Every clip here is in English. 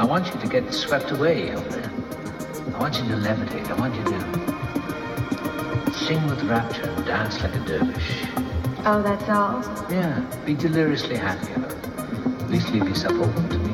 I want you to get swept away up there. I want you to levitate. I want you to sing with rapture and dance like a dervish. Oh, that's all? Yeah, be deliriously happy about it. At least leave yourself open to me.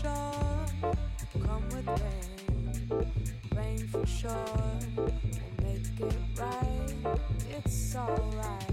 Come with rain. Rain for sure, will make it right. It's alright.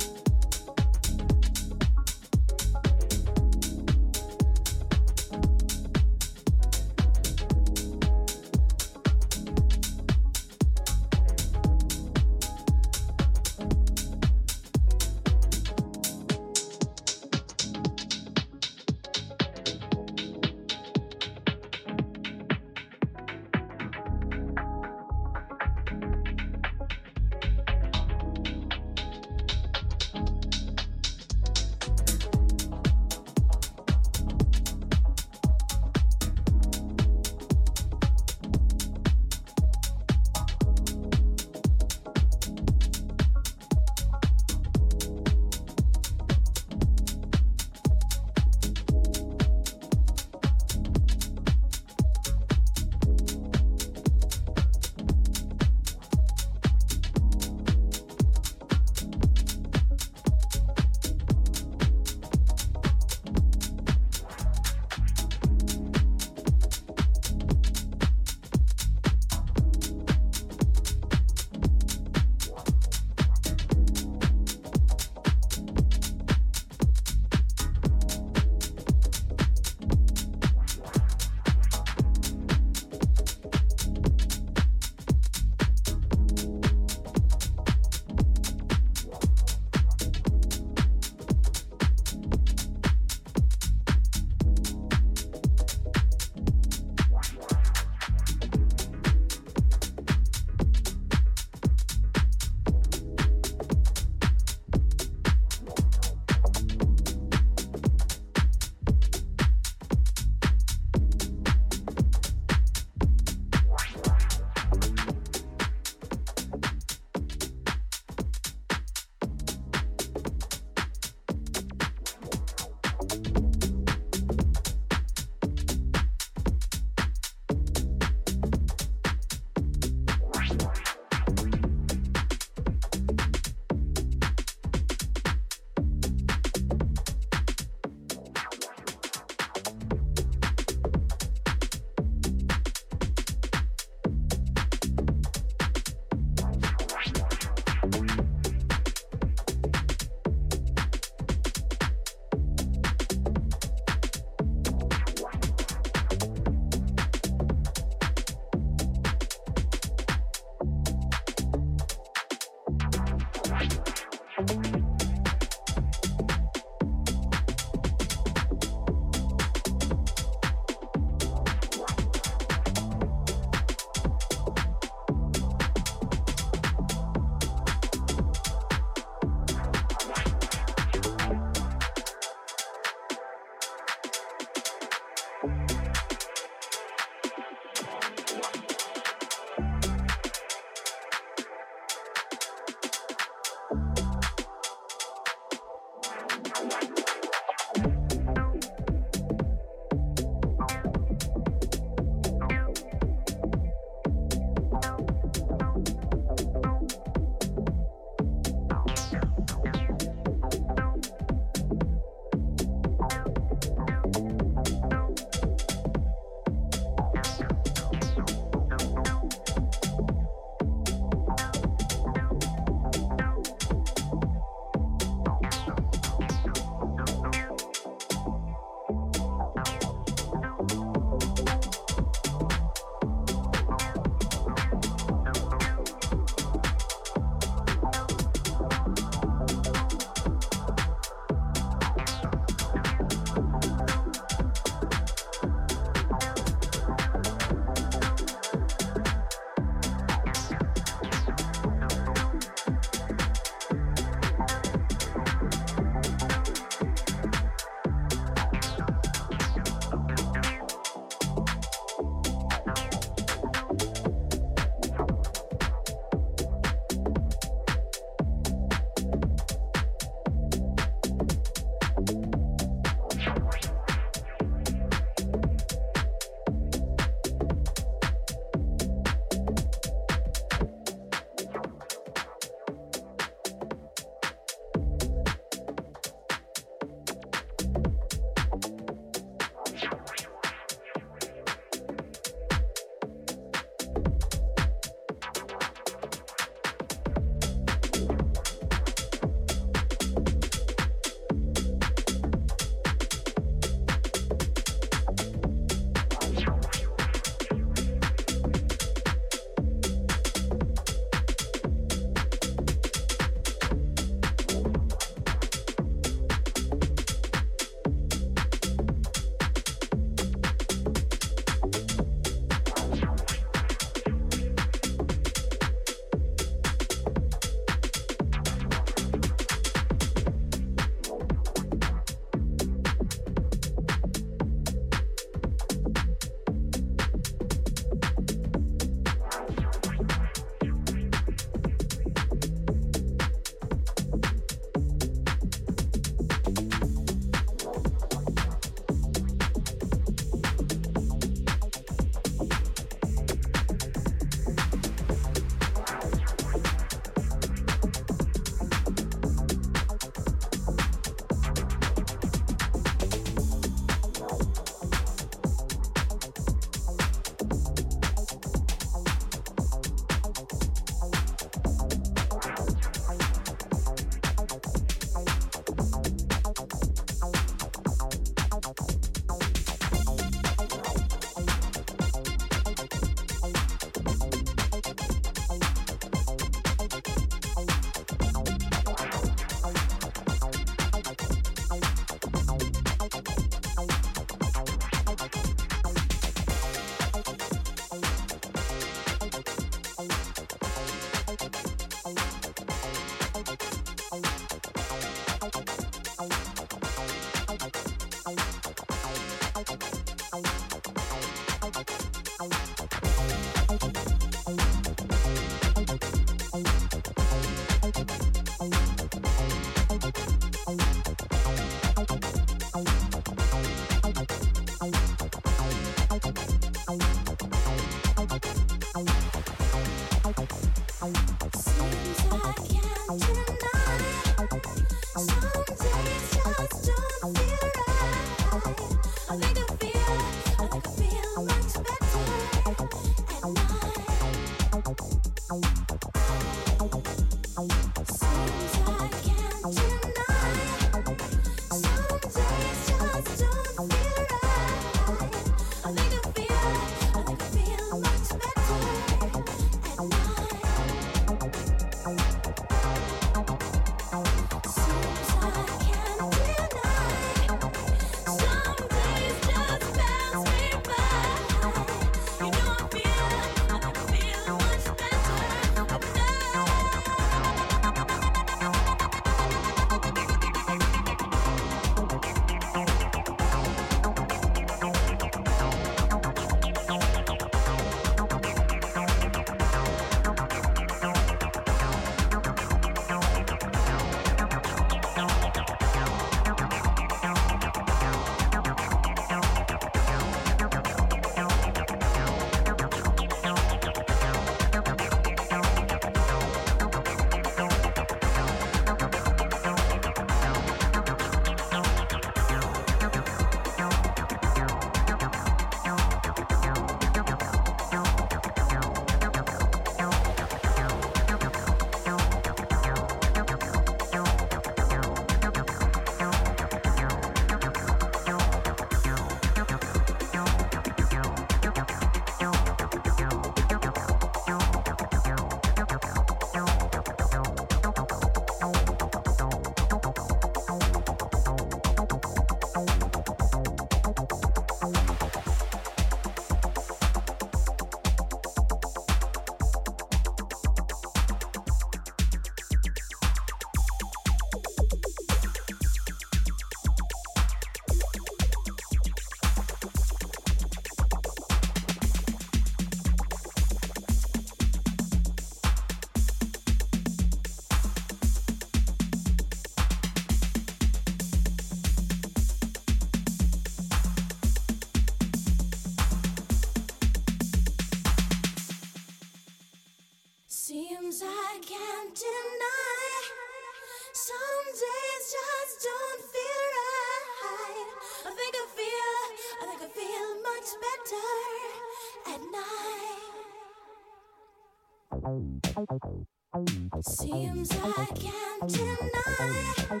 Seems I can't deny.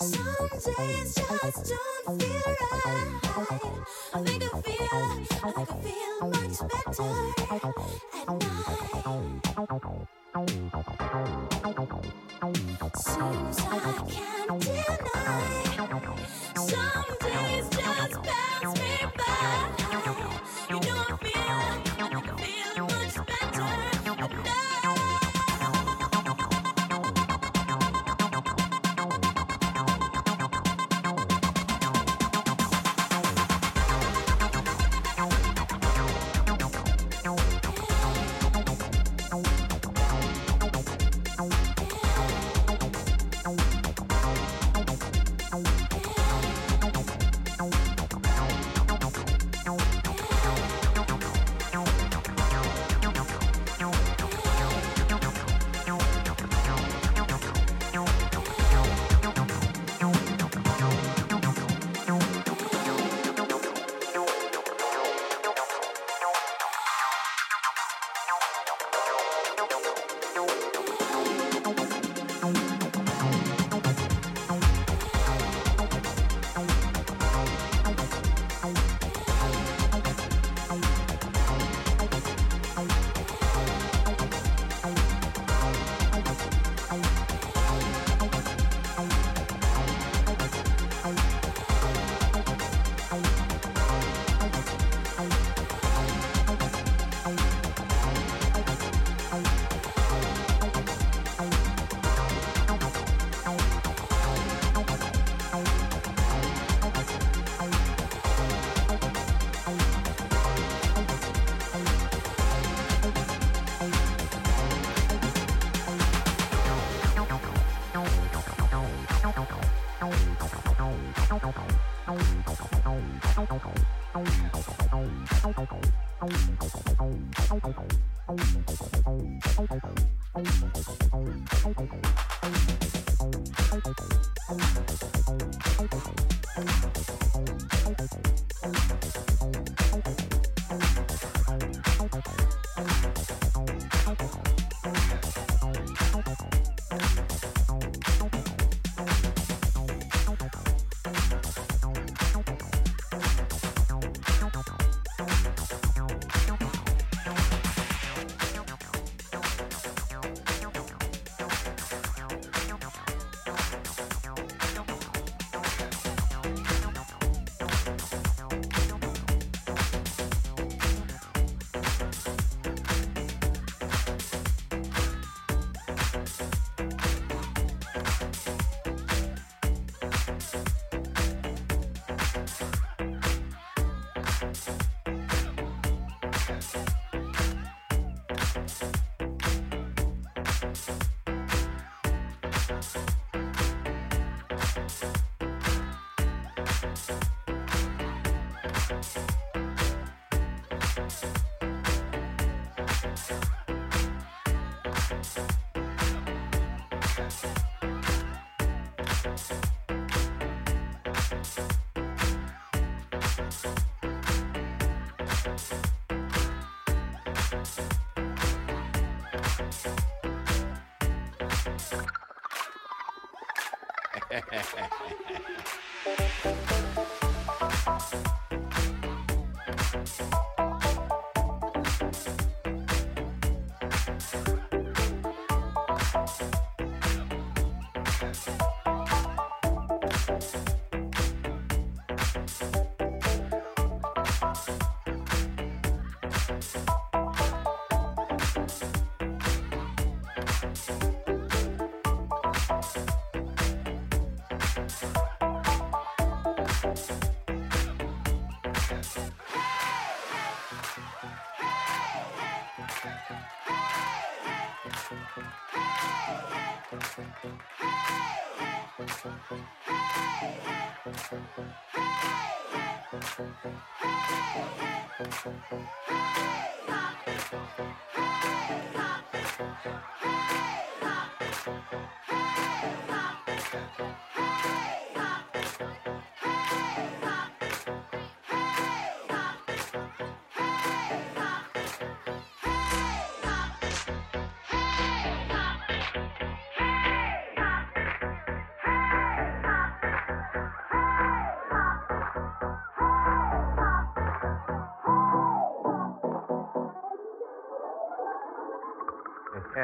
Some days don't feel right. I feel, I feel much better at night. Seems I can't deny. Some days just pass me by. Hehehehe